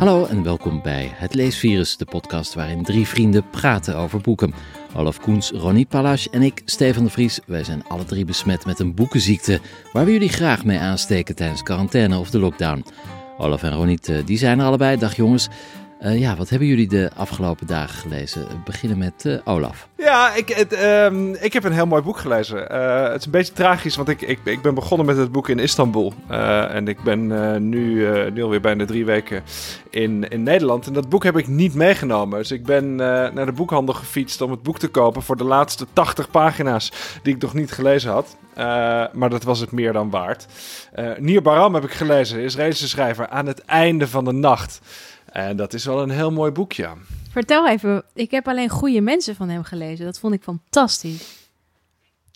Hallo en welkom bij Het Leesvirus, de podcast waarin drie vrienden praten over boeken. Olaf Koens, Ronnie Palas en ik, Stefan de Vries. Wij zijn alle drie besmet met een boekenziekte waar we jullie graag mee aansteken tijdens quarantaine of de lockdown. Olaf en Ronnie, eh, die zijn er allebei. Dag jongens. Uh, ja, wat hebben jullie de afgelopen dagen gelezen? We beginnen met uh, Olaf. Ja, ik, het, um, ik heb een heel mooi boek gelezen. Uh, het is een beetje tragisch, want ik, ik, ik ben begonnen met het boek in Istanbul. en ik ben nu, nu alweer bijna drie weken in, in Nederland. En dat boek heb ik niet meegenomen. Dus ik ben naar de boekhandel gefietst om het boek te kopen voor de laatste 80 pagina's die ik nog niet gelezen had. maar dat was het meer dan waard. Nir Baram heb ik gelezen, de Israëlische schrijver, aan het einde van de nacht. En dat is wel een heel mooi boekje. Vertel even, ik heb alleen goede mensen van hem gelezen. Dat vond ik fantastisch.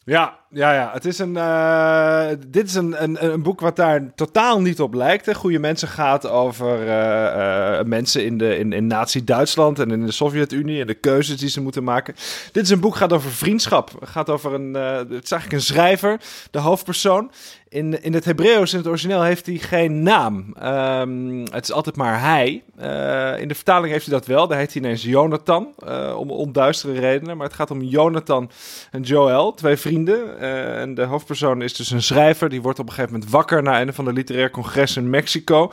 Ja, ja, ja. Het is een, uh, dit is een, een, een boek wat daar totaal niet op lijkt. Goede mensen gaat over uh, uh, mensen in, de, in, in Nazi-Duitsland en in de Sovjet-Unie en de keuzes die ze moeten maken. Dit is een boek gaat over vriendschap. Gaat over een, het is eigenlijk een schrijver, de hoofdpersoon in, in het Hebreeuws, in het origineel, heeft hij geen naam. Um, het is altijd maar hij. In de vertaling heeft hij dat wel. Daar heet hij ineens Jonathan, om onduistere redenen. Maar het gaat om Jonathan en Joel, twee vrienden. Uh, en de hoofdpersoon is dus een schrijver. Die wordt op een gegeven moment wakker na een van de literair congres in Mexico.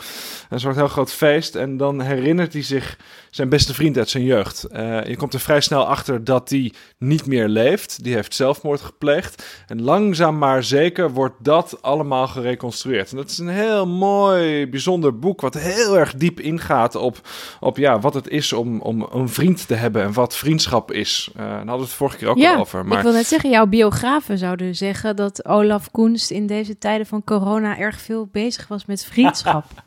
Een soort heel groot feest. En dan herinnert hij zich zijn beste vriend uit zijn jeugd. je komt er vrij snel achter dat hij niet meer leeft. Die heeft zelfmoord gepleegd. En langzaam maar zeker wordt dat allemaal gereconstrueerd. En dat is een heel mooi, bijzonder boek, wat heel erg diep ingaat op, op ja, wat het is om, om een vriend te hebben en wat vriendschap is. Uh, daar hadden we het vorige keer ook ja, al over. Maar... Ik wil net zeggen, jouw biografen zouden zeggen dat Olaf Koenst in deze tijden van corona erg veel bezig was met vriendschap.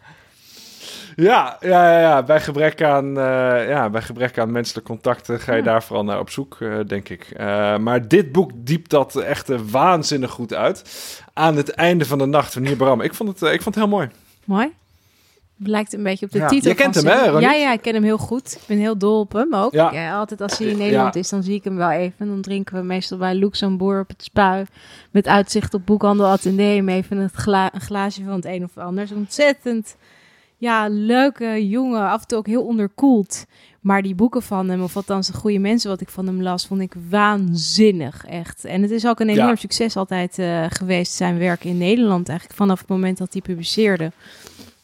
Ja, ja, ja, ja. Bij, gebrek aan, uh, ja, bij gebrek aan menselijke contacten ga je daar vooral naar op zoek, uh, denk ik. Uh, maar dit boek diept dat echt waanzinnig goed uit. Aan het einde van de nacht van Bram. Ik vond het, ik vond het heel mooi. Mooi. Lijkt een beetje op de ja. titel. Je kent hem, hè? Ja, ja, ik ken hem heel goed. Ik ben heel dol op hem ook. Ja. ja altijd als hij in Nederland is, dan zie ik hem wel even. Dan drinken we meestal bij Luxembourg op het spui. Met uitzicht op boekhandel Atheneum. Even het gla een glaasje van het een of ander. Ontzettend ja, leuke jongen, af en toe ook heel onderkoeld. Maar die boeken van hem, of althans de goede mensen wat ik van hem las, vond ik waanzinnig, echt. En het is ook een enorm succes altijd uh, geweest, zijn werk in Nederland, eigenlijk vanaf het moment dat hij publiceerde.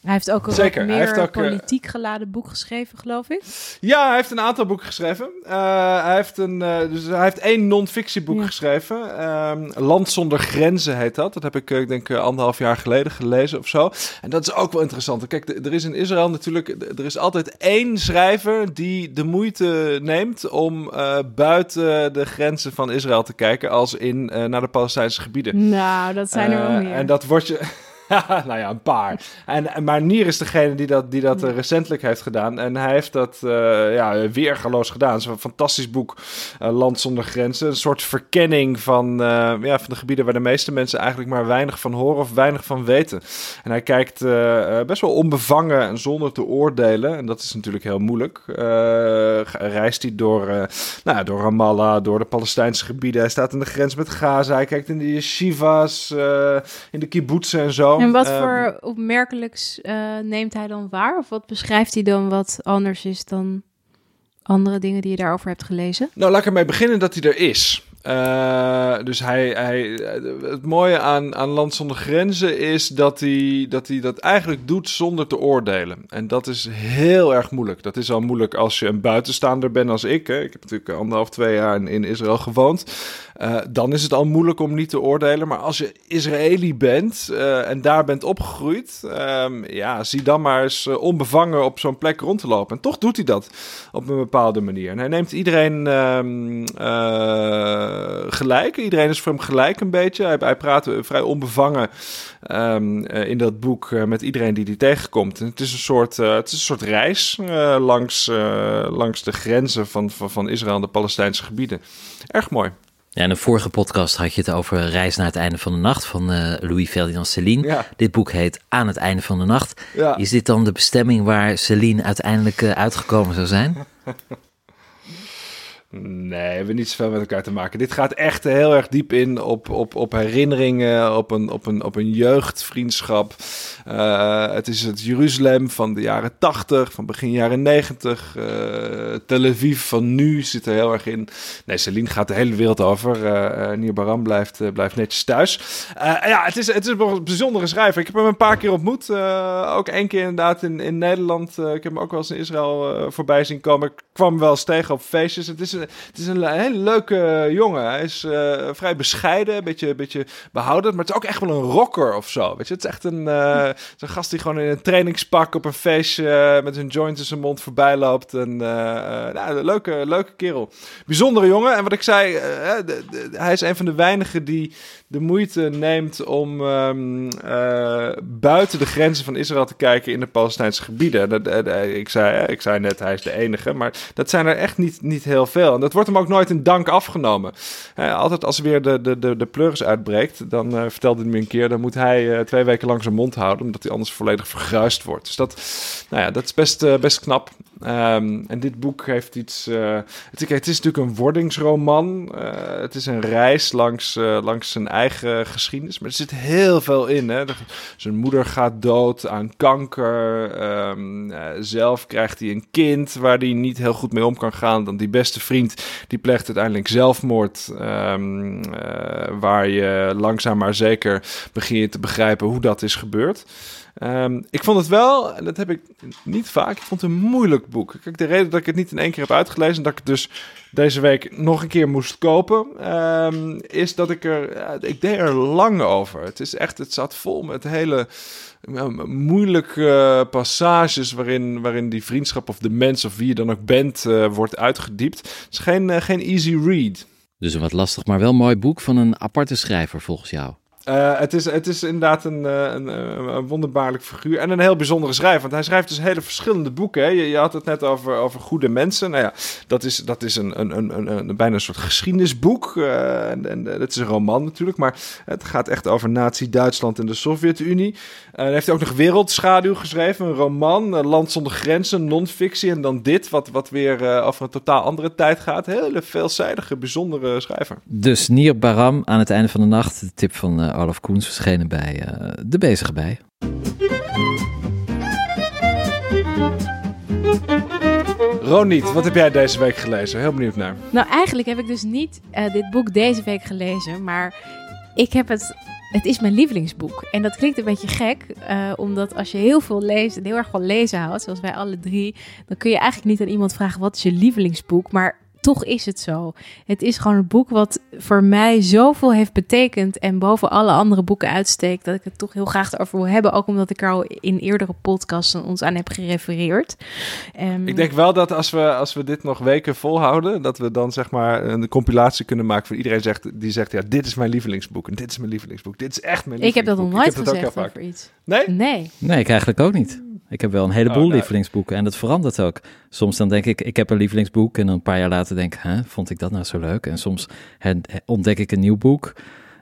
Hij heeft ook een Zeker. meer hij heeft ook, politiek geladen boek geschreven, geloof ik. Ja, hij heeft een aantal boeken geschreven. Uh, hij, heeft een, uh, dus hij heeft één non-fictieboek ja. geschreven. Um, Land zonder grenzen heet dat. Dat heb ik, ik denk, anderhalf jaar geleden gelezen of zo. En dat is ook wel interessant. Kijk, er is in Israël natuurlijk... Er is altijd één schrijver die de moeite neemt... om uh, buiten de grenzen van Israël te kijken... als in naar de Palestijnse gebieden. Nou, dat zijn er wel meer. En dat wordt je... nou ja, een paar. En, maar Nier is degene die dat, die dat uh, recentelijk heeft gedaan. En hij heeft dat uh, ja, weergaloos gedaan. Een fantastisch boek, uh, Land zonder grenzen. Een soort verkenning van, ja, van de gebieden waar de meeste mensen eigenlijk maar weinig van horen of weinig van weten. En hij kijkt best wel onbevangen en zonder te oordelen. En dat is natuurlijk heel moeilijk. reist hij door, nou, door Ramallah, door de Palestijnse gebieden. Hij staat aan de grens met Gaza. Hij kijkt in de yeshivas, in de kibbutzen en zo. En wat voor ehm, opmerkelijks uh, neemt hij dan waar? Of wat beschrijft hij dan wat anders is dan andere dingen die je daarover hebt gelezen? Nou, laat ik ermee beginnen dat hij er is. Uh, dus hij, hij, het mooie aan, aan Land zonder Grenzen is dat hij, dat hij dat eigenlijk doet zonder te oordelen. En dat is heel erg moeilijk. Dat is al moeilijk als je een buitenstaander bent als ik. Hè. Ik heb natuurlijk anderhalf, twee jaar in, in Israël gewoond. Uh, dan is het al moeilijk om niet te oordelen. Maar als je Israëli bent uh, en daar bent opgegroeid, um, ja, zie dan maar eens onbevangen op zo'n plek rond te lopen. En toch doet hij dat op een bepaalde manier. Hij neemt iedereen um, gelijk. Iedereen is voor hem gelijk een beetje. Hij, hij praat vrij onbevangen um, in dat boek met iedereen die hij tegenkomt. En het is een soort, het is een soort reis langs, langs de grenzen van, van, van Israël en de Palestijnse gebieden. Erg mooi. Ja, in de vorige podcast had je het over Reis naar het einde van de nacht van uh, Louis Ferdinand Céline. Ja. Dit boek heet Aan het einde van de nacht. Ja. Is dit dan de bestemming waar Céline uiteindelijk uh, uitgekomen zou zijn? Nee, we hebben niet zoveel met elkaar te maken. Dit gaat echt heel erg diep in op, op, op herinneringen, op een, op een, op een jeugdvriendschap. Uh, het is het Jeruzalem van de jaren 80, van begin jaren 90. Uh, Tel Aviv van nu zit er heel erg in. Nee, Celine gaat de hele wereld over. Uh, Nier Baram blijft, blijft netjes thuis. ja, het is, het is een bijzondere schrijver. Ik heb hem een paar keer ontmoet. ook één keer inderdaad in, in Nederland. ik heb hem ook wel eens in Israël voorbij zien komen. Ik kwam wel eens tegen op feestjes. Het is, het is een hele leuke jongen. Hij is vrij bescheiden, een beetje, beetje behouden. Maar het is ook echt wel een rocker of zo. Weet je, het is echt een Zo'n gast die gewoon in een trainingspak op een feestje eh, met een joint in zijn mond voorbij loopt. En, nou, een leuke, leuke kerel. Bijzondere jongen. En wat ik zei, hij is een van de weinigen die de moeite neemt om um, buiten de grenzen van Israël te kijken in de Palestijnse gebieden. Dat, ik, zei, ik zei net, hij is de enige. Maar dat zijn er echt niet, niet heel veel. Dat wordt hem ook nooit in dank afgenomen. altijd als weer de, de, de, de pleuris uitbreekt, dan vertelde hij me een keer, dan moet hij twee weken lang zijn mond houden. Omdat hij anders volledig vergruist wordt. Dus dat, nou ja, dat is best, uh, best knap. Um, en dit boek heeft iets. Uh, het, het, is natuurlijk een wordingsroman. Uh, het is een reis langs, langs zijn eigen geschiedenis. Maar er zit heel veel in. Hè? Zijn moeder gaat dood aan kanker. Um, zelf krijgt hij een kind waar hij niet heel goed mee om kan gaan. Dan die beste vriend die pleegt uiteindelijk zelfmoord. Um, waar je langzaam maar zeker begint te begrijpen hoe dat is gebeurd. Um, ik vond het wel, en dat heb ik niet vaak, ik vond het een moeilijk boek. Kijk, de reden dat ik het niet in één keer heb uitgelezen en dat ik het dus deze week nog een keer moest kopen, um, is dat ik er, ik deed er lang over. Het is echt, het zat vol met hele moeilijke passages waarin, waarin die vriendschap of de mens of wie je dan ook bent uh, wordt uitgediept. Het is geen, uh, geen easy read. Dus een wat lastig, maar wel mooi boek van een aparte schrijver volgens jou. Uh, het, is, het is inderdaad een, eh, een, eh, een, wonderbaarlijk figuur en een heel bijzondere schrijver. Want hij schrijft dus hele verschillende boeken. Je, je, had het net over, over goede mensen. Nou ja, dat is, dat is een, een, een, een, bijna een soort geschiedenisboek. Uh, is een roman natuurlijk, maar het gaat echt over Nazi-Duitsland en de Sovjet-Unie. hij heeft ook nog Wereldschaduw geschreven, een roman, Land zonder grenzen, non-fictie. En dan dit, wat, wat weer over een totaal andere tijd gaat. Hele veelzijdige, bijzondere schrijver. Dus Nier Baram aan het einde van de nacht, de tip van uh, Olaf Koens verschenen bij uh, De Bezige Bij. Roniet, wat heb jij deze week gelezen? Heel benieuwd naar. Nou, eigenlijk heb ik dus niet uh, dit boek deze week gelezen, maar ik heb het het is mijn lievelingsboek. En dat klinkt een beetje gek, uh, omdat als je heel veel leest en heel erg van lezen houdt, zoals wij alle drie, dan kun je eigenlijk niet aan iemand vragen wat is je lievelingsboek. Maar toch is het zo. Het is gewoon een boek wat voor mij zoveel heeft betekend en boven alle andere boeken uitsteekt, dat ik het toch heel graag erover wil hebben. Ook omdat ik er al in eerdere podcasts ons aan heb gerefereerd. Um, ik denk wel dat als we, als we dit nog weken volhouden, dat we dan zeg maar een compilatie kunnen maken van iedereen zegt, die zegt, ja, dit is mijn lievelingsboek en dit is mijn lievelingsboek. Dit is echt mijn lievelingsboek. Ik heb dat nog nooit gezegd over iets. Nee? Nee. Nee, ik eigenlijk ook niet. Ik heb wel een heleboel oh, lievelingsboeken en dat verandert ook. Soms dan denk ik, ik heb een lievelingsboek en dan een paar jaar later denk ik, hè, vond ik dat nou zo leuk? En soms ontdek ik een nieuw boek.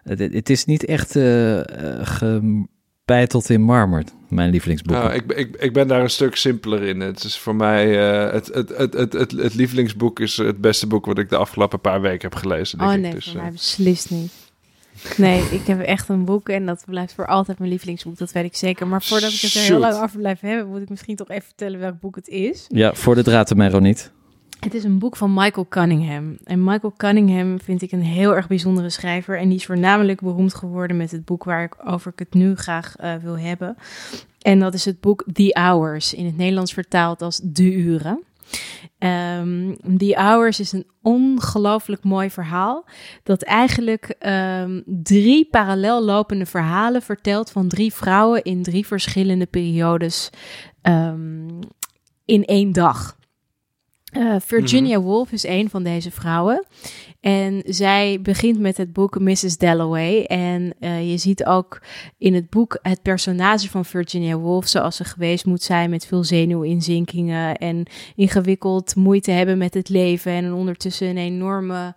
Het, het is niet echt uh, gebeiteld in marmer, mijn lievelingsboek. Nou, ik, ik, ik ben daar een stuk simpeler in. Het is voor mij, uh, het, het, het, het, het, het lievelingsboek is het beste boek wat ik de afgelopen paar weken heb gelezen. Oh nee, dus, voor mij beslist niet. Nee, ik heb echt een boek en dat blijft voor altijd mijn lievelingsboek. Dat weet ik zeker. Maar voordat ik het er heel lang over blijf hebben, moet ik misschien toch even vertellen welk boek het is. Ja, voor de draad mij niet. Het is een boek van Michael Cunningham. En Michael Cunningham vind ik een heel erg bijzondere schrijver. En die is voornamelijk beroemd geworden met het boek waar ik over ik het nu graag uh, wil hebben. En dat is het boek The Hours, in het Nederlands vertaald als De Uren. Um, The Hours is een ongelooflijk mooi verhaal. Dat eigenlijk um, drie parallel lopende verhalen vertelt van drie vrouwen in drie verschillende periodes um, in één dag. Uh, Virginia mm Woolf is een van deze vrouwen. En zij begint met het boek Mrs. Dalloway. En uh, je ziet ook in het boek het personage van Virginia Woolf zoals ze geweest moet zijn met veel zenuwinzinkingen en ingewikkeld moeite hebben met het leven en ondertussen een enorme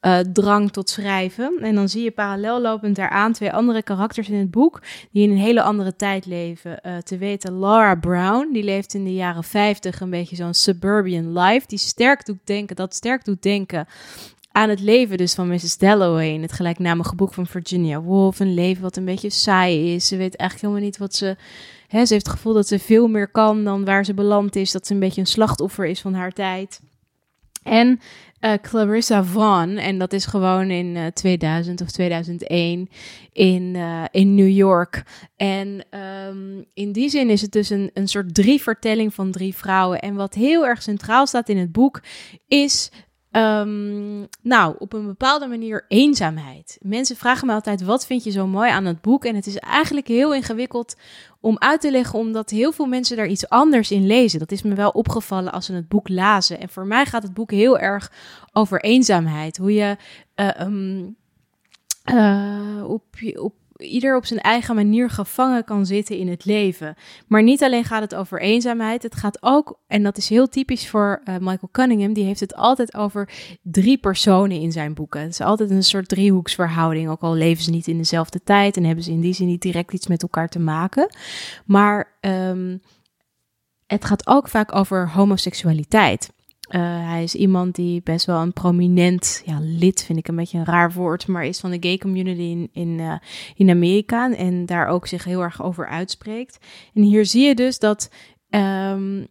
uh, drang tot schrijven. En dan zie je parallel lopend daaraan twee andere karakters in het boek die in een hele andere tijd leven. Uh, te weten Laura Brown, die leeft in de jaren 50, een beetje zo'n suburban life, die sterk doet denken, dat sterk doet denken aan het leven dus van Mrs. Dalloway in het gelijknamige boek van Virginia Woolf. Een leven wat een beetje saai is. Ze weet eigenlijk helemaal niet wat ze... Hè, ze heeft het gevoel dat ze veel meer kan dan waar ze beland is. Dat ze een beetje een slachtoffer is van haar tijd. En uh, Clarissa Vaughn, en dat is gewoon in uh, eh, 2000 of 2001 in, uh, in New York. En um, in die zin is het dus een, een soort drie vertelling van drie vrouwen. En wat heel erg centraal staat in het boek is Um, nou, op een bepaalde manier eenzaamheid. Mensen vragen me altijd: wat vind je zo mooi aan het boek? En het is eigenlijk heel ingewikkeld om uit te leggen, omdat heel veel mensen daar iets anders in lezen. Dat is me wel opgevallen als ze het boek lazen. En voor mij gaat het boek heel erg over eenzaamheid. Hoe je uh, um, uh, op, op ieder op zijn eigen manier gevangen kan zitten in het leven. Maar niet alleen gaat het over eenzaamheid, het gaat ook, en dat is heel typisch voor uh, Michael Cunningham, die heeft het altijd over drie personen in zijn boeken. Het is altijd een soort driehoeksverhouding, ook al leven ze niet in dezelfde tijd en hebben ze in die zin niet direct iets met elkaar te maken. Maar um, het gaat ook vaak over homoseksualiteit. Uh, hij is iemand die best wel een prominent ja, lid, vind ik een beetje een raar woord, maar is van de gay community in, in, uh, in Amerika en daar ook zich heel erg over uitspreekt. En hier zie je dus dat um,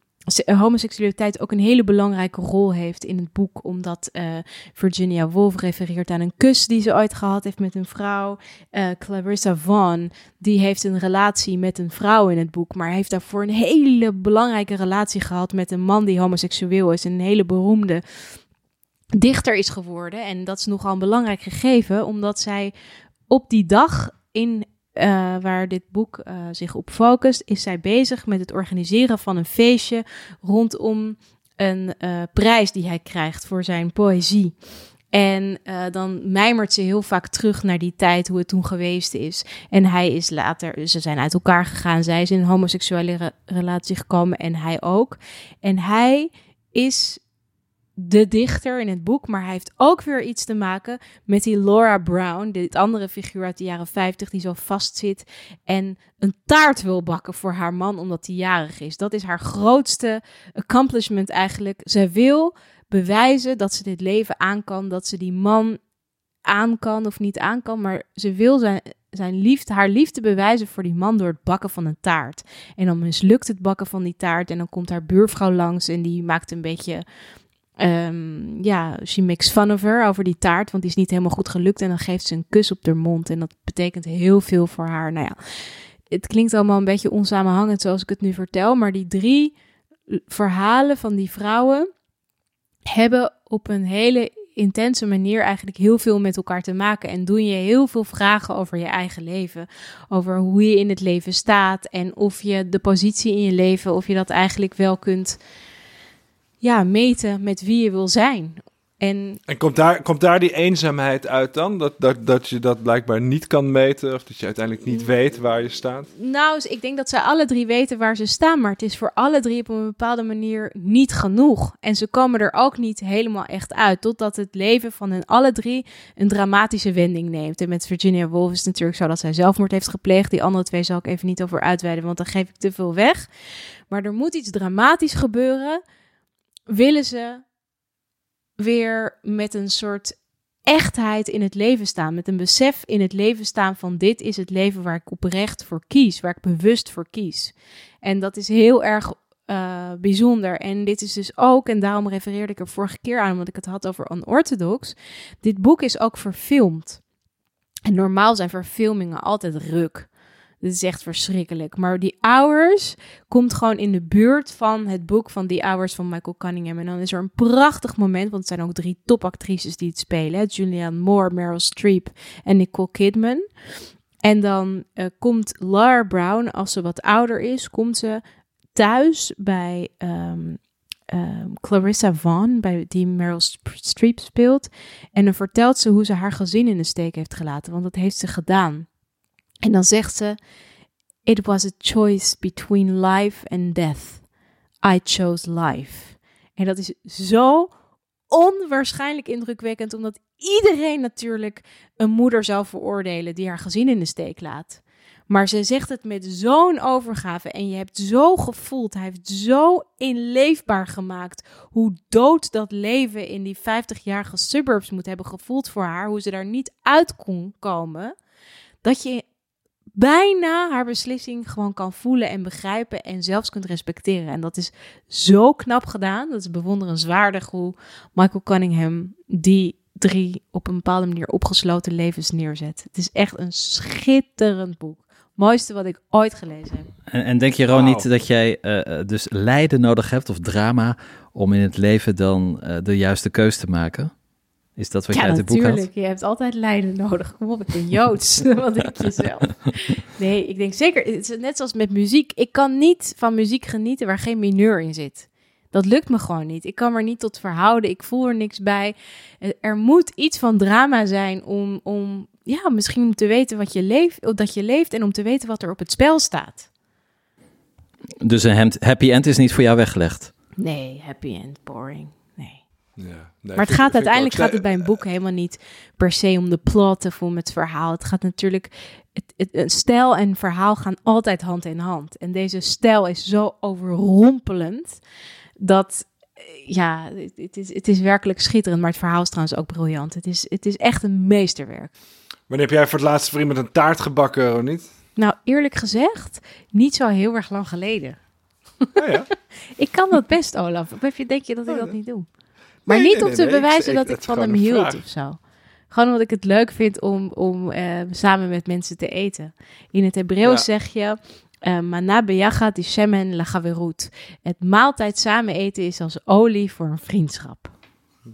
homoseksualiteit ook een hele belangrijke rol heeft in het boek, omdat uh, Virginia Woolf refereert aan een kus die ze ooit gehad heeft met een vrouw. Uh, Clarissa Vaughn, die heeft een relatie met een vrouw in het boek, maar heeft daarvoor een hele belangrijke relatie gehad met een man die homoseksueel is, een hele beroemde dichter is geworden. En dat is nogal een belangrijk gegeven, omdat zij op die dag in uh, waar dit boek uh, zich op focust, is zij bezig met het organiseren van een feestje rondom een uh, prijs die hij krijgt voor zijn poëzie. En dan mijmert ze heel vaak terug naar die tijd, hoe het toen geweest is. En hij is later, ze zijn uit elkaar gegaan. Zij is in een homoseksuele re relatie gekomen en hij ook. En hij is de dichter in het boek, maar hij heeft ook weer iets te maken met die Laura Brown, dit andere figuur uit de jaren 50 die zo vastzit en een taart wil bakken voor haar man omdat hij jarig is. Dat is haar grootste accomplishment eigenlijk. Zij wil bewijzen dat ze dit leven aan kan, dat ze die man aan kan of niet aan kan, maar ze wil zijn, zijn liefde, haar liefde bewijzen voor die man door het bakken van een taart. En dan mislukt het bakken van die taart en dan komt haar buurvrouw langs en die maakt een beetje Um, ja, she makes fun of her over die taart, want die is niet helemaal goed gelukt. En dan geeft ze een kus op haar mond. En dat betekent heel veel voor haar. Nou ja, het klinkt allemaal een beetje onsamenhangend zoals ik het nu vertel. Maar die drie verhalen van die vrouwen hebben op een hele intense manier eigenlijk heel veel met elkaar te maken. En doen je heel veel vragen over je eigen leven. Over hoe je in het leven staat. En of je de positie in je leven, of je dat eigenlijk wel kunt ja, meten met wie je wil zijn. En, en komt, daar, komt daar die eenzaamheid uit dan? Dat, dat, dat je dat blijkbaar niet kan meten of dat je uiteindelijk niet weet waar je staat? Nou, dus ik denk dat zij alle drie weten waar ze staan, maar het is voor alle drie op een bepaalde manier niet genoeg. En ze komen er ook niet helemaal echt uit, totdat het leven van hen alle drie een dramatische wending neemt. En met Virginia Woolf is het natuurlijk zo dat zij zelfmoord heeft gepleegd. Die andere twee zal ik even niet over uitweiden, want dan geef ik te veel weg. Maar er moet iets dramatisch gebeuren willen ze weer met een soort echtheid in het leven staan. Met een besef in het leven staan van dit is het leven waar ik oprecht voor kies. Waar ik bewust voor kies. En dat is heel erg uh, bijzonder. En dit is dus ook, en daarom refereerde ik er vorige keer aan, omdat ik het had over unorthodox. Dit boek is ook verfilmd. En normaal zijn verfilmingen altijd ruk. Dit is echt verschrikkelijk. Maar die Hours komt gewoon in de buurt van het boek van die Hours van Michael Cunningham. En dan is er een prachtig moment, want het zijn ook drie topactrices die het spelen. Julianne Moore, Meryl Streep en Nicole Kidman. En dan uh, komt Laura Brown, als ze wat ouder is, komt ze thuis bij um, um, Clarissa Vaughn, bij, die Meryl Streep speelt. En dan vertelt ze hoe ze haar gezin in de steek heeft gelaten, want dat heeft ze gedaan. En dan zegt ze: It was a choice between life and death. I chose life. En dat is zo onwaarschijnlijk indrukwekkend, omdat iedereen natuurlijk een moeder zou veroordelen die haar gezin in de steek laat. Maar ze zegt het met zo'n overgave en je hebt zo gevoeld, hij heeft zo inleefbaar gemaakt hoe dood dat leven in die 50-jarige suburbs moet hebben gevoeld voor haar, hoe ze daar niet uit kon komen, dat je bijna haar beslissing gewoon kan voelen en begrijpen en zelfs kunt respecteren. En dat is zo knap gedaan. Dat is bewonderenswaardig hoe Michael Cunningham die drie op een bepaalde manier opgesloten levens neerzet. Het is echt een schitterend boek. Mooiste wat ik ooit gelezen heb. En, en denk je, Ron, niet dat jij uh, dus lijden nodig hebt of drama om in het leven dan uh, de juiste keus te maken? Is dat wat ja, je uit het boek had? natuurlijk. Je hebt altijd lijden nodig. Kom op, ik ben Joods. wat denk je zelf? Nee, ik denk zeker, het is net zoals met muziek. Ik kan niet van muziek genieten waar geen mineur in zit. Dat lukt me gewoon niet. Ik kan er niet tot verhouden. Ik voel er niks bij. Er moet iets van drama zijn om, om ja, misschien om te weten wat je leeft, dat je leeft en om te weten wat er op het spel staat. Dus een happy end is niet voor jou weggelegd? Nee, happy end, boring. Nee. Ja, nee maar het gaat uiteindelijk gaat het bij een boek helemaal niet per se om de plot of om het verhaal. Het gaat natuurlijk. Het, het, stijl en verhaal gaan altijd hand in hand. En deze stijl is zo overrompelend dat ja, het is, het is werkelijk schitterend. Maar het verhaal is trouwens ook briljant. Het is, het is echt een meesterwerk. Wanneer heb jij voor het laatst voor iemand een taart gebakken, of niet? Nou, eerlijk gezegd, niet zo heel erg lang geleden. Oh ja. ik kan dat best, Olaf. Of je, denk je dat ik dat niet doe? Maar niet om te bewijzen dat ik, van hem hield of zo. Gewoon omdat ik het leuk vind om, om uh, samen met mensen te eten. In het Hebreeuws zeg je... Uh, Mana beyachat. Het maaltijd samen eten is als olie voor een vriendschap.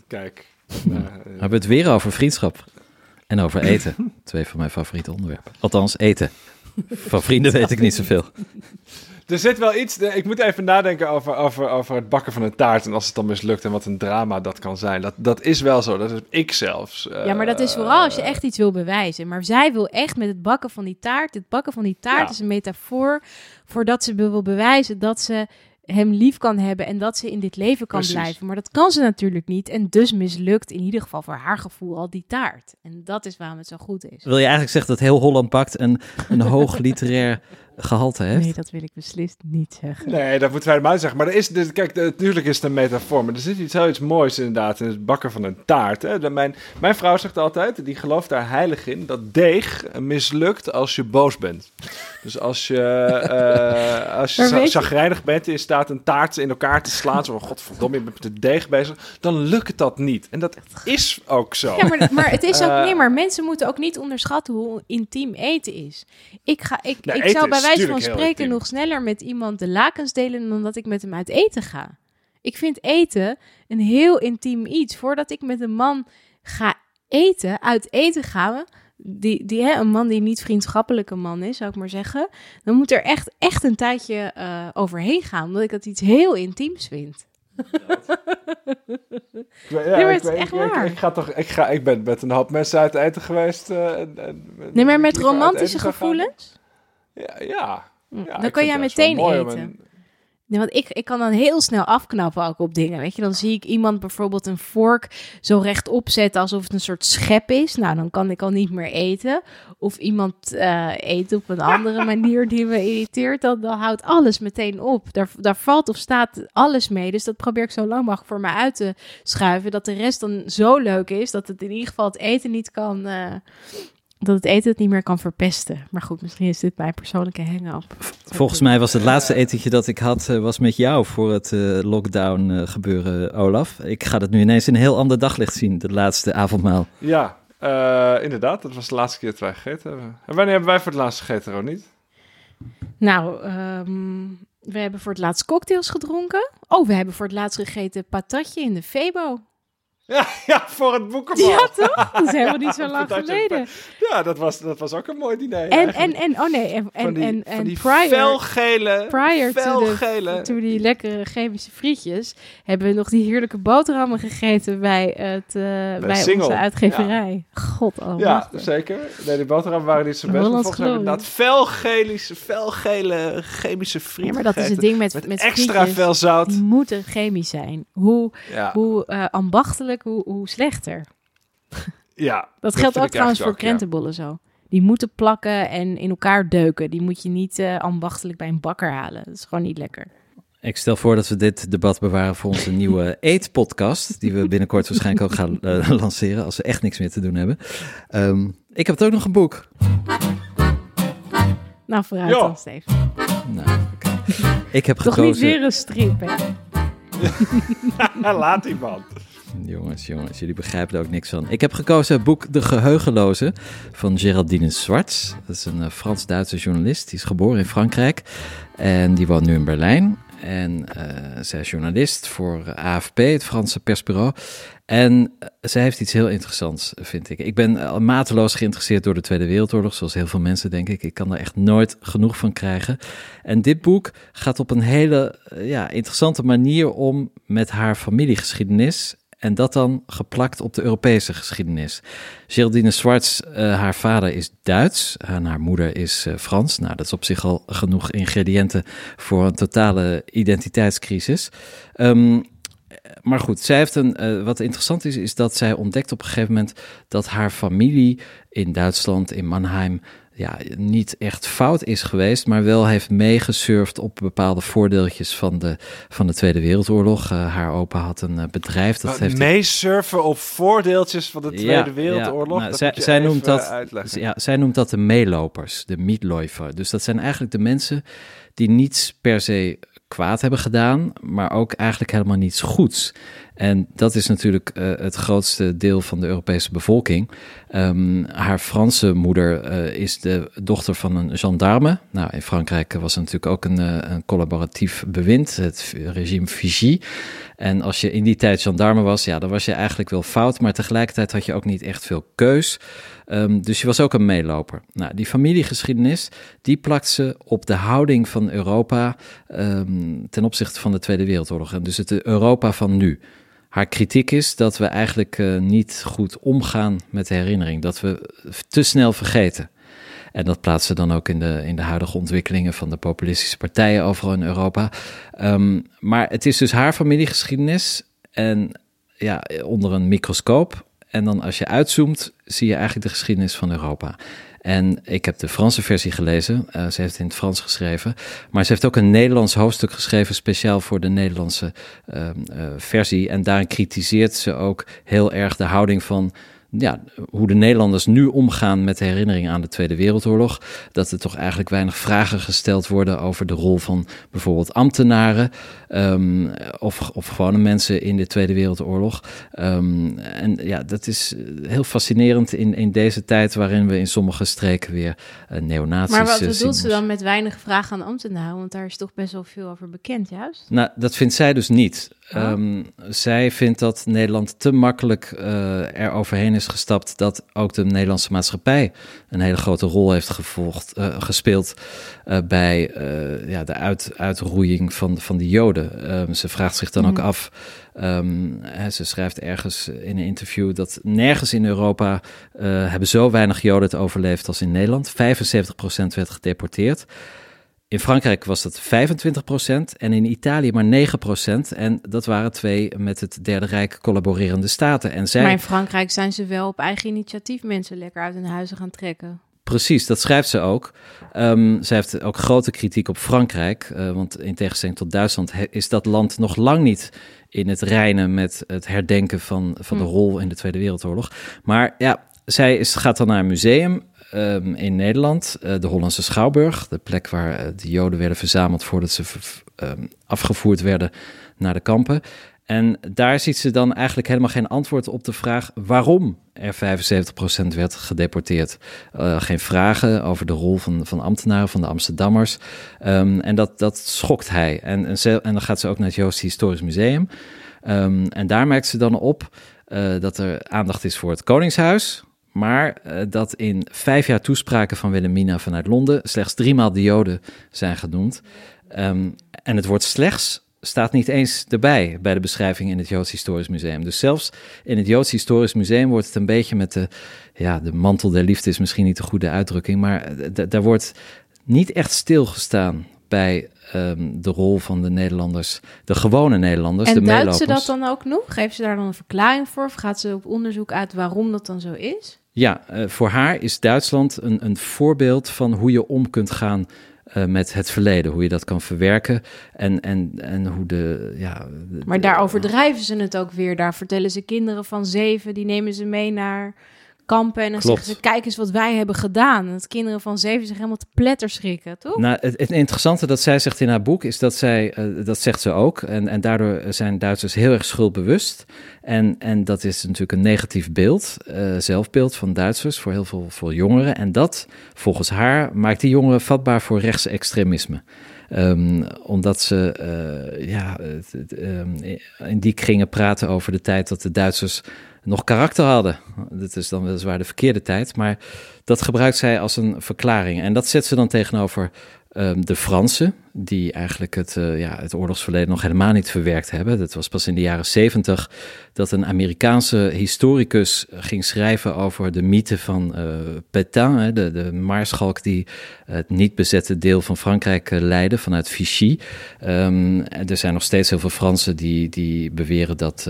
Kijk. Hebben we het weer over vriendschap. En over eten. Twee van mijn favoriete onderwerpen. Althans, eten. Van vrienden weet ik niet zoveel. Er zit wel iets. Ik moet even nadenken over, over, over het bakken van een taart. En als het dan mislukt en wat een drama dat kan zijn. Dat, dat is wel zo. Dat is ik zelfs. Ja, maar dat is vooral als je echt iets wil bewijzen. Maar zij wil echt met het bakken van die taart. Het bakken van die taart is een metafoor. Voordat ze wil bewijzen dat ze hem lief kan hebben en dat ze in dit leven kan blijven. Maar dat kan ze natuurlijk niet. En dus mislukt in ieder geval voor haar gevoel al die taart. En dat is waarom het zo goed is. Wil je eigenlijk zeggen dat heel Holland pakt een, een hoog literair gehalte heeft? Nee, dat wil ik beslist niet zeggen. Nee, dat moeten wij maar zeggen. Maar er is, dus, kijk, natuurlijk is het een metafoor. Maar er zit iets heel iets moois inderdaad in het bakken van een taart. Hè. Mijn, mijn vrouw zegt altijd, die gelooft daar heilig in, dat deeg mislukt als je boos bent. Dus als je, uh, als je chagrijnig bent en je staat een taart in elkaar te slaan, zo van godverdomme, je bent met de deeg bezig, dan lukt dat niet. En dat is ook zo. Ja, maar, maar het is ook, uh, nee, maar mensen moeten ook niet onderschatten hoe intiem eten is. Ik, ga, ik, nou, ik zou bij wijze van spreken nog sneller met iemand de lakens delen dan dat ik met hem uit eten ga. Ik vind eten een heel intiem iets. Voordat ik met een man ga eten, uit eten gaan, die, die, hè, een man die niet vriendschappelijke man is, zou ik maar zeggen, dan moet er echt, echt een tijdje uh, overheen gaan, omdat ik dat iets heel intiems vind. Ik, ga toch, ik, ga, ik ben met een hoop mensen uit eten geweest. Uh, en, en, nee, maar met romantische gevoelens? Ja, ja. Ja dan kan jij meteen eten. Nee, want ik, ik kan dan heel snel afknappen ook op dingen. Weet je, dan zie ik iemand bijvoorbeeld een vork zo rechtop zetten alsof het een soort schep is. Nou, dan kan ik al niet meer eten. Of iemand uh, eet op een andere manier die me irriteert. Dan, dan houdt alles meteen op. Daar, daar valt of staat alles mee. Dus dat probeer ik zo lang mogelijk voor me uit te schuiven. Dat de rest dan zo leuk is dat het in ieder geval het eten niet kan. Uh, dat het eten het niet meer kan verpesten. Maar goed, misschien is dit mijn persoonlijke hang-up. Volgens mij was het laatste etentje dat ik had, uh, was met jou voor het uh, lockdown uh, gebeuren, Olaf. Ik ga het nu ineens in een heel ander daglicht zien, de laatste avondmaal. Ja, inderdaad. Dat was de laatste keer dat wij gegeten hebben. En wanneer hebben wij voor het laatst gegeten, Ronit? Nou, um, we hebben voor het laatst cocktails gedronken. Oh, we hebben voor het laatst gegeten patatje in de Febo. Ja, ja, voor het boekenbal. Ja, toch? Dat is helemaal niet zo lang geleden. Ja, dat was, dat was ook een mooi diner. En, en, en, oh nee, en, en, en, en die prior, felgele, prior felgele. To, to die lekkere chemische frietjes, hebben we nog die heerlijke boterhammen gegeten bij, het, uh, bij, bij onze uitgeverij. Ja. God Ja, zeker. Nee, die boterhammen waren niet zo best. Volgens mij inderdaad felgele, felgele chemische frieten Ja, maar dat is het ding met, met, met extra veel zout. Die moeten chemisch zijn. Hoe, hoe uh, ambachtelijk, hoe, hoe slechter. Ja. dat, geldt ook trouwens voor krentenbollen zo. Die moeten plakken en in elkaar deuken. Die moet je niet uh, ambachtelijk bij een bakker halen. Dat is gewoon niet lekker. Ik stel voor dat we dit debat bewaren voor onze nieuwe eetpodcast, die we binnenkort waarschijnlijk ook gaan uh, lanceren als we echt niks meer te doen hebben. Um, ik heb het ook nog een boek. Nou, vooruit jo. dan, Steve. Nou, okay. Ik heb Toch gekozen... niet weer een strip, hè? Laat iemand. Jongens, jongens, jullie begrijpen er ook niks van. Ik heb gekozen het boek De Geheugenloze van Geraldine Swartz. Dat is een uh, Frans-Duitse journalist. Die is geboren in Frankrijk en die woont nu in Berlijn. En uh, zij is journalist voor AFP, het Franse persbureau. En uh, zij heeft iets heel interessants, vind ik. Ik ben mateloos geïnteresseerd door de Tweede Wereldoorlog, zoals heel veel mensen, denk ik. Ik kan er echt nooit genoeg van krijgen. En dit boek gaat op een hele ja, interessante manier om met haar familiegeschiedenis en dat dan geplakt op de Europese geschiedenis. Geraldine Swartz, uh, haar vader is Duits en haar moeder is uh, Frans. Nou, dat is op zich al genoeg ingrediënten voor een totale identiteitscrisis. Um, maar goed, zij heeft een. Uh, wat interessant is, is dat zij ontdekt op een gegeven moment dat haar familie in Duitsland, in Mannheim, ja, niet echt fout is geweest, maar wel heeft meegesurfd op bepaalde voordeeltjes van de, van de Tweede Wereldoorlog. Uh, haar opa had een uh, bedrijf. Dat heeft meesurfen op voordeeltjes van de Tweede ja, Wereldoorlog? Ja, nou, zij, zij noemt dat, ja, zij noemt dat de meelopers, de Mietläufer. Dus dat zijn eigenlijk de mensen die niets per se kwaad hebben gedaan, maar ook eigenlijk helemaal niets goeds. En dat is natuurlijk uh, het grootste deel van de Europese bevolking. Um, haar Franse moeder uh, is de dochter van een gendarme. Nou, in Frankrijk was er natuurlijk ook een, uh, een collaboratief bewind, het regime Vichy. En als je in die tijd gendarme was, ja, dan was je eigenlijk wel fout, maar tegelijkertijd had je ook niet echt veel keus. Um, dus je was ook een meeloper. Nou, die familiegeschiedenis, die plakt ze op de houding van Europa um, ten opzichte van de Tweede Wereldoorlog. En dus het Europa van nu. Haar kritiek is dat we eigenlijk uh, niet goed omgaan met de herinnering, dat we te snel vergeten. En dat plaatsen dan ook in de, in de huidige ontwikkelingen van de populistische partijen overal in Europa. Um, maar het is dus haar familiegeschiedenis en ja, onder een microscoop. En dan als je uitzoomt, zie je eigenlijk de geschiedenis van Europa. En ik heb de Franse versie gelezen. Uh, ze heeft in het Frans geschreven. Maar ze heeft ook een Nederlands hoofdstuk geschreven, speciaal voor de Nederlandse uh, uh, versie. En daarin kritiseert ze ook heel erg de houding van ja, hoe de Nederlanders nu omgaan met de herinnering aan de Tweede Wereldoorlog. Dat er toch eigenlijk weinig vragen gesteld worden over de rol van bijvoorbeeld ambtenaren um, of, of gewone mensen in de Tweede Wereldoorlog. Um, en ja, dat is heel fascinerend in, in deze tijd waarin we in sommige streken weer uh, neonazies Maar wat uh, bedoelt ze dan met weinig vragen aan ambtenaren? Want daar is toch best wel veel over bekend, juist? Nou, dat vindt zij dus niet. Oh. Um, zij vindt dat Nederland te makkelijk uh, er overheen is gestapt dat ook de Nederlandse maatschappij een hele grote rol heeft gevolgd, uh, gespeeld uh, bij ja, de uit, uitroeiing van, van de Joden. Um, ze vraagt zich dan mm. ook af, um, hè, ze schrijft ergens in een interview dat nergens in Europa hebben zo weinig Joden het overleefd als in Nederland. 75% werd gedeporteerd. In Frankrijk was dat 25% en in Italië maar 9%. En dat waren twee met het Derde Rijk collaborerende staten. En zij... Maar in Frankrijk zijn ze wel op eigen initiatief mensen lekker uit hun huizen gaan trekken. Precies, dat schrijft ze ook. Um, zij heeft ook grote kritiek op Frankrijk. Uh, want in tegenstelling tot Duitsland is dat land nog lang niet in het reinen met het herdenken van, van hm. de rol in de Tweede Wereldoorlog. Maar ja, zij is, gaat dan naar een museum um, in Nederland, uh, de Hollandse Schouwburg, de plek waar uh, de Joden werden verzameld voordat ze um, afgevoerd werden naar de kampen. En daar ziet ze dan eigenlijk helemaal geen antwoord op de vraag waarom er 75% werd gedeporteerd. Uh, geen vragen over de rol van, van ambtenaren, van de Amsterdammers. Um, en dat, dat schokt hij. En, en, dan gaat ze ook naar het Joost Historisch Museum. Um, en daar merkt ze dan op dat er aandacht is voor het Koningshuis. Maar dat in vijf jaar toespraken van Wilhelmina vanuit Londen slechts driemaal de Joden zijn genoemd. Ehm, en het woord slechts staat niet eens erbij bij de beschrijving in het Joods Historisch Museum. Dus zelfs in het Joods Historisch Museum wordt het een beetje met de, ja, de mantel der liefde is misschien niet de goede uitdrukking, maar daar wordt niet echt stilgestaan bij ehm, de rol van de Nederlanders, de gewone Nederlanders, en de meelopers. En duidt ze dat dan ook nog? Geeft ze daar dan een verklaring voor? Of gaat ze op onderzoek uit waarom dat dan zo is? Ja, uh, voor haar is Duitsland een, een voorbeeld van hoe je om kunt gaan uh, met het verleden, hoe je dat kan verwerken en, en, en hoe de. Ja, maar daar overdrijven ze het ook weer. Daar vertellen ze kinderen van zeven, die nemen ze mee naar kampen. En dan zeggen ze, kijk eens wat wij hebben gedaan. Dat kinderen van zeven zich helemaal te pletter schrikken, toch? Nou, het, het interessante dat zij zegt in haar boek is dat zij, uh, dat zegt ze ook, en, en daardoor zijn Duitsers heel erg schuldbewust. En, en dat is natuurlijk een negatief beeld, uh, zelfbeeld van Duitsers voor heel veel voor jongeren. En dat, volgens haar, maakt die jongeren vatbaar voor rechtsextremisme. Um, omdat ze uh, ja, um, in die kringen praten over de tijd dat de Duitsers nog karakter hadden. Dat is dan weliswaar de verkeerde tijd, maar dat gebruikt zij als een verklaring. En dat zet ze dan tegenover um, de Fransen, die eigenlijk het, uh, ja, het oorlogsverleden nog helemaal niet verwerkt hebben. Dat was pas in de jaren zeventig dat een Amerikaanse historicus ging schrijven over de mythe van uh, Pétain, hè, de, de maarschalk die het niet bezette deel van Frankrijk uh, leidde vanuit Vichy. Um, er zijn nog steeds heel veel Fransen die, die beweren dat,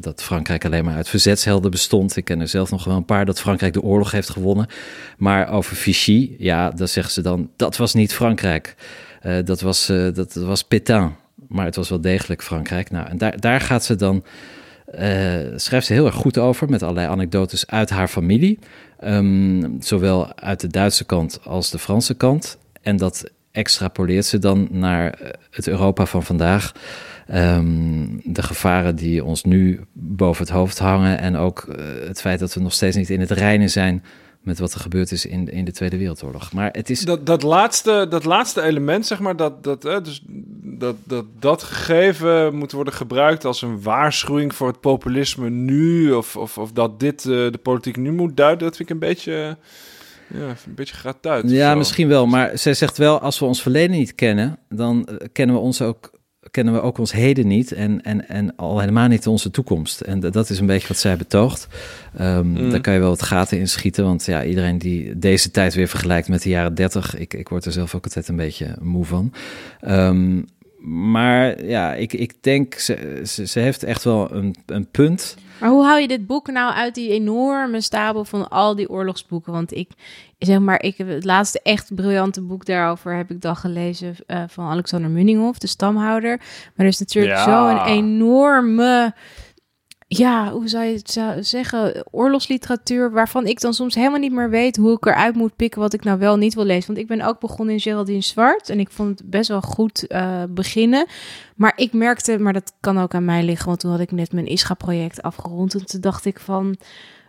dat Frankrijk alleen maar uit verzetshelden bestond. Ik ken er zelf nog wel een paar dat Frankrijk de oorlog heeft gewonnen. Maar over Vichy, ja, dan zeggen ze dan, dat was niet Frankrijk. Uh, dat, was, dat, dat, was Pétain, maar het was wel degelijk Frankrijk. Nou, en daar, daar gaat ze dan, uh, schrijft ze heel erg goed over met allerlei anekdotes uit haar familie. Um, zowel uit de Duitse kant als de Franse kant. En dat extrapoleert ze dan naar het Europa van vandaag. Um, de gevaren die ons nu boven het hoofd hangen. En ook het feit dat we nog steeds niet in het reinen zijn met wat er gebeurd is in, in de Tweede Wereldoorlog. Maar het is... Dat, dat, laatste, dat laatste element, zeg maar, dat, dat, dus dat, dat dat gegeven moet worden gebruikt als een waarschuwing voor het populisme nu, of, of, of dat dit uh, de politiek nu moet duiden, dat vind ik een beetje... Ja, een beetje gaat uit. Ja, misschien wel. Maar zij zegt wel, als we ons verleden niet kennen, dan uh, kennen we ons ook kennen we ook ons heden niet en, en, en al helemaal niet onze toekomst. En dat is een beetje wat zij betoogt. Um, mm. Daar kan je wel wat gaten in schieten, want ja, iedereen die deze tijd weer vergelijkt met de jaren 30, ik, ik word er zelf ook altijd een beetje moe van. Um, maar ja, ik, ik denk, ze, ze, ze, heeft echt wel een, een punt. Maar hoe hou je dit boek nou uit die enorme stapel van al die oorlogsboeken? Want ik, zeg maar, ik heb het laatste echt briljante boek daarover heb ik dan gelezen uh, van Alexander Munninghoff, de stamhouder. Maar er is natuurlijk ja. zo'n enorme ja, hoe zou je het zeggen, oorlogsliteratuur, waarvan ik dan soms helemaal niet meer weet hoe ik eruit moet pikken wat ik nou wel niet wil lezen. Want ik ben ook begonnen in Geraldine Zwart en ik vond het best wel goed uh, beginnen. Maar ik merkte, maar dat kan ook aan mij liggen, want toen had ik net mijn ISCHA-project afgerond en toen dacht ik van,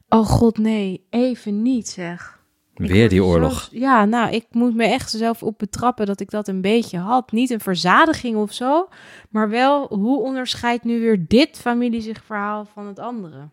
oh god nee, even niet zeg. Weer die oorlog. ja, nou, ik moet me echt zelf op betrappen dat ik dat een beetje had. Niet een verzadiging of zo, maar wel hoe onderscheidt nu weer dit familie zich verhaal van het andere?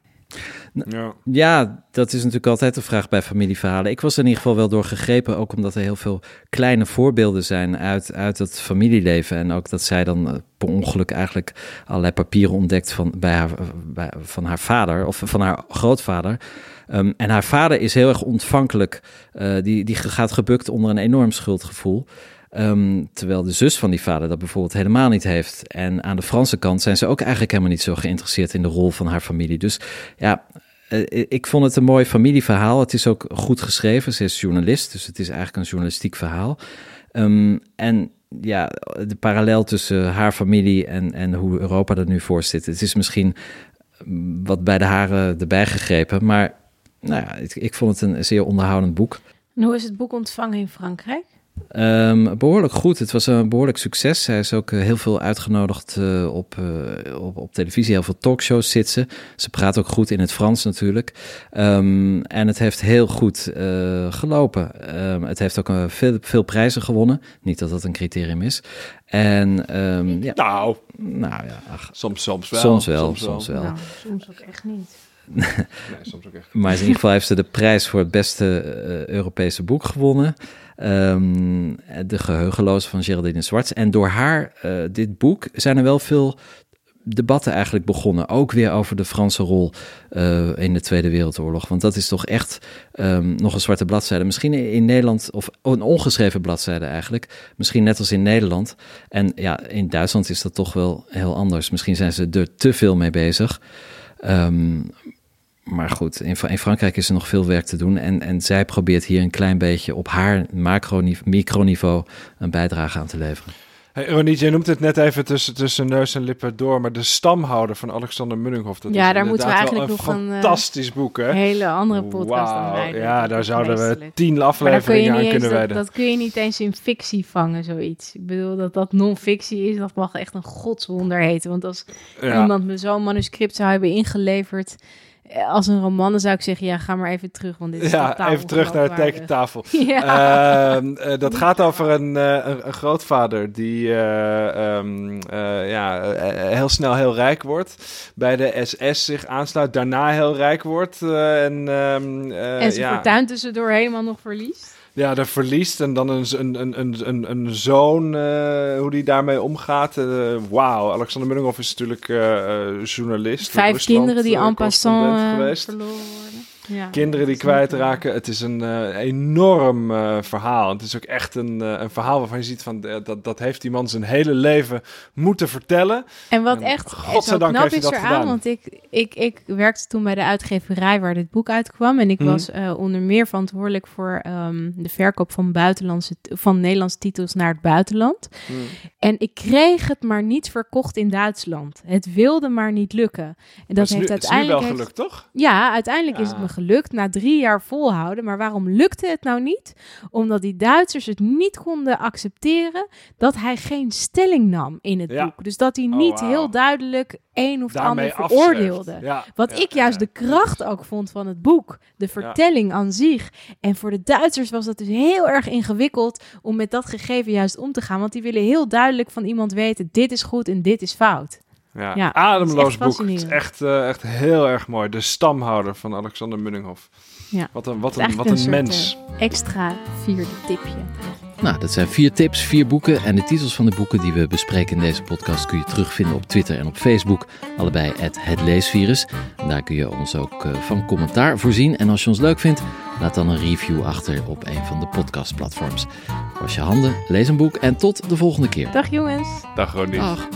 Ja. ja, dat is natuurlijk altijd de vraag bij familieverhalen. Ik was er in ieder geval wel door gegrepen, ook omdat er heel veel kleine voorbeelden zijn uit, uit het familieleven. En ook dat zij dan uh, per ongeluk eigenlijk allerlei papieren ontdekt van, bij haar, bij, van haar vader of van haar grootvader. Um, en haar vader is heel erg ontvankelijk. Uh, die, die gaat gebukt onder een enorm schuldgevoel. Um, terwijl de zus van die vader dat bijvoorbeeld helemaal niet heeft. En aan de Franse kant zijn ze ook eigenlijk helemaal niet zo geïnteresseerd in de rol van haar familie. Dus ja, uh, ik vond het een mooi familieverhaal. Het is ook goed geschreven. Ze is journalist, dus het is eigenlijk een journalistiek verhaal. Um, en ja, de parallel tussen haar familie en, en hoe Europa er nu voor zit. Het is misschien wat bij de haren erbij gegrepen, maar nou ja, ik, ik, vond het een zeer onderhoudend boek. En hoe is het boek ontvangen in Frankrijk? Um, behoorlijk goed. Het was een behoorlijk succes. Zij is ook uh, heel veel uitgenodigd uh, op, uh, op, op, televisie. Heel veel talkshows zit ze. Ze praat ook goed in het Frans natuurlijk. Um, en het heeft heel goed gelopen. Um, het heeft ook veel, veel prijzen gewonnen. Niet dat dat een criterium is. En ja. Nou, nou ja, ach, soms, soms wel. Soms wel, soms wel. Soms, wel. Nou, soms ook echt niet. Nee, soms ook echt. maar in ieder geval heeft ze de prijs voor het beste Europese boek gewonnen. Um, de Geheugenloze van Geraldine Zwarts. En door haar, dit boek, zijn er wel veel debatten eigenlijk begonnen. Ook weer over de Franse rol uh, in de Tweede Wereldoorlog. Want dat is toch echt um, nog een zwarte bladzijde. Misschien in Nederland, of een ongeschreven bladzijde eigenlijk. Misschien net als in Nederland. En ja, in Duitsland is dat toch wel heel anders. Misschien zijn ze er te veel mee bezig. Um, maar goed, in, Frankrijk is er nog veel werk te doen. En, en zij probeert hier een klein beetje op haar macro-microniveau een bijdrage aan te leveren. Hey, Ronnie, je noemt het net even tussen, tussen neus en lippen door, maar de stamhouder van Alexander Munninghoff. Dat ja, daar moeten we eigenlijk nog een eh, fantastisch boek, hè? hele andere podcast wow, aan Ja, daar zouden we tien afleveringen aan kunnen wijden. Dat, dat, kun je niet eens in fictie vangen, zoiets. Ik bedoel, dat dat non-fictie is, dat mag echt een godswonder heten. Want als iemand me zo'n manuscript zou hebben ingeleverd als een roman, dan zou ik zeggen, ja, ga maar even terug, want dit is Ja, even terug naar de tekentafel. ja. Ehm, eh, dat gaat over een, uh, een, een, grootvader die um, ja, heel snel heel rijk wordt, bij de SS zich aansluit, daarna heel rijk wordt. en, um, en zijn ja. fortuin tussendoor helemaal nog verliest. Ja, dat verliest en dan een, een, een, een, een zoon, uh, hoe die daarmee omgaat. Uh, Wauw, Alexander Munninghoff is natuurlijk uh, journalist. Vijf kinderen die en passant geweest. verloren ja, kinderen die kwijtraken. Het is een uh, enorm uh, verhaal. Het is ook echt een, uh, een verhaal waarvan je ziet van dat, dat heeft die man zijn hele leven moeten vertellen. En wat en echt godzijdank knap is eraan, want ik, ik, ik werkte toen bij de uitgeverij waar dit boek uitkwam. En ik hmm. was onder meer verantwoordelijk voor um, de verkoop van, buitenlandse, van Nederlandse titels naar het buitenland. Hmm. En ik kreeg het maar niet verkocht in Duitsland. Het wilde maar niet lukken. En dat heeft nu, uiteindelijk. Het is wel gelukt, toch? Ja, uiteindelijk is het me gelukt na drie jaar volhouden. Maar waarom lukte het nou niet? Omdat die Duitsers het niet konden accepteren dat hij geen stelling nam in het boek. Dus dat hij oh, niet heel duidelijk een of ander veroordeelde. Wat ik juist de kracht ook vond van het boek. De vertelling aan zich. En voor de Duitsers was dat dus heel erg ingewikkeld om met dat gegeven juist om te gaan. Want die willen heel duidelijk van iemand weten: dit is goed en dit is fout. Ja, ja ademloos boek. Het is echt, uh, echt heel erg mooi. De stamhouder van Alexander Munninghoff. Ja. Wat een, wat een, wat een, mens. Uh, extra vierde tipje. Nou, dat zijn vier tips, vier boeken. En de titels van de boeken die we bespreken in deze podcast kun je terugvinden op Twitter en op Facebook. Allebei het Leesvirus. En daar kun je ons ook uh, van commentaar voorzien. En als je ons leuk vindt, laat dan een review achter op een van de podcastplatforms. Was je handen, lees een boek en tot de volgende keer. Dag jongens. Dag Ronnie. Dag.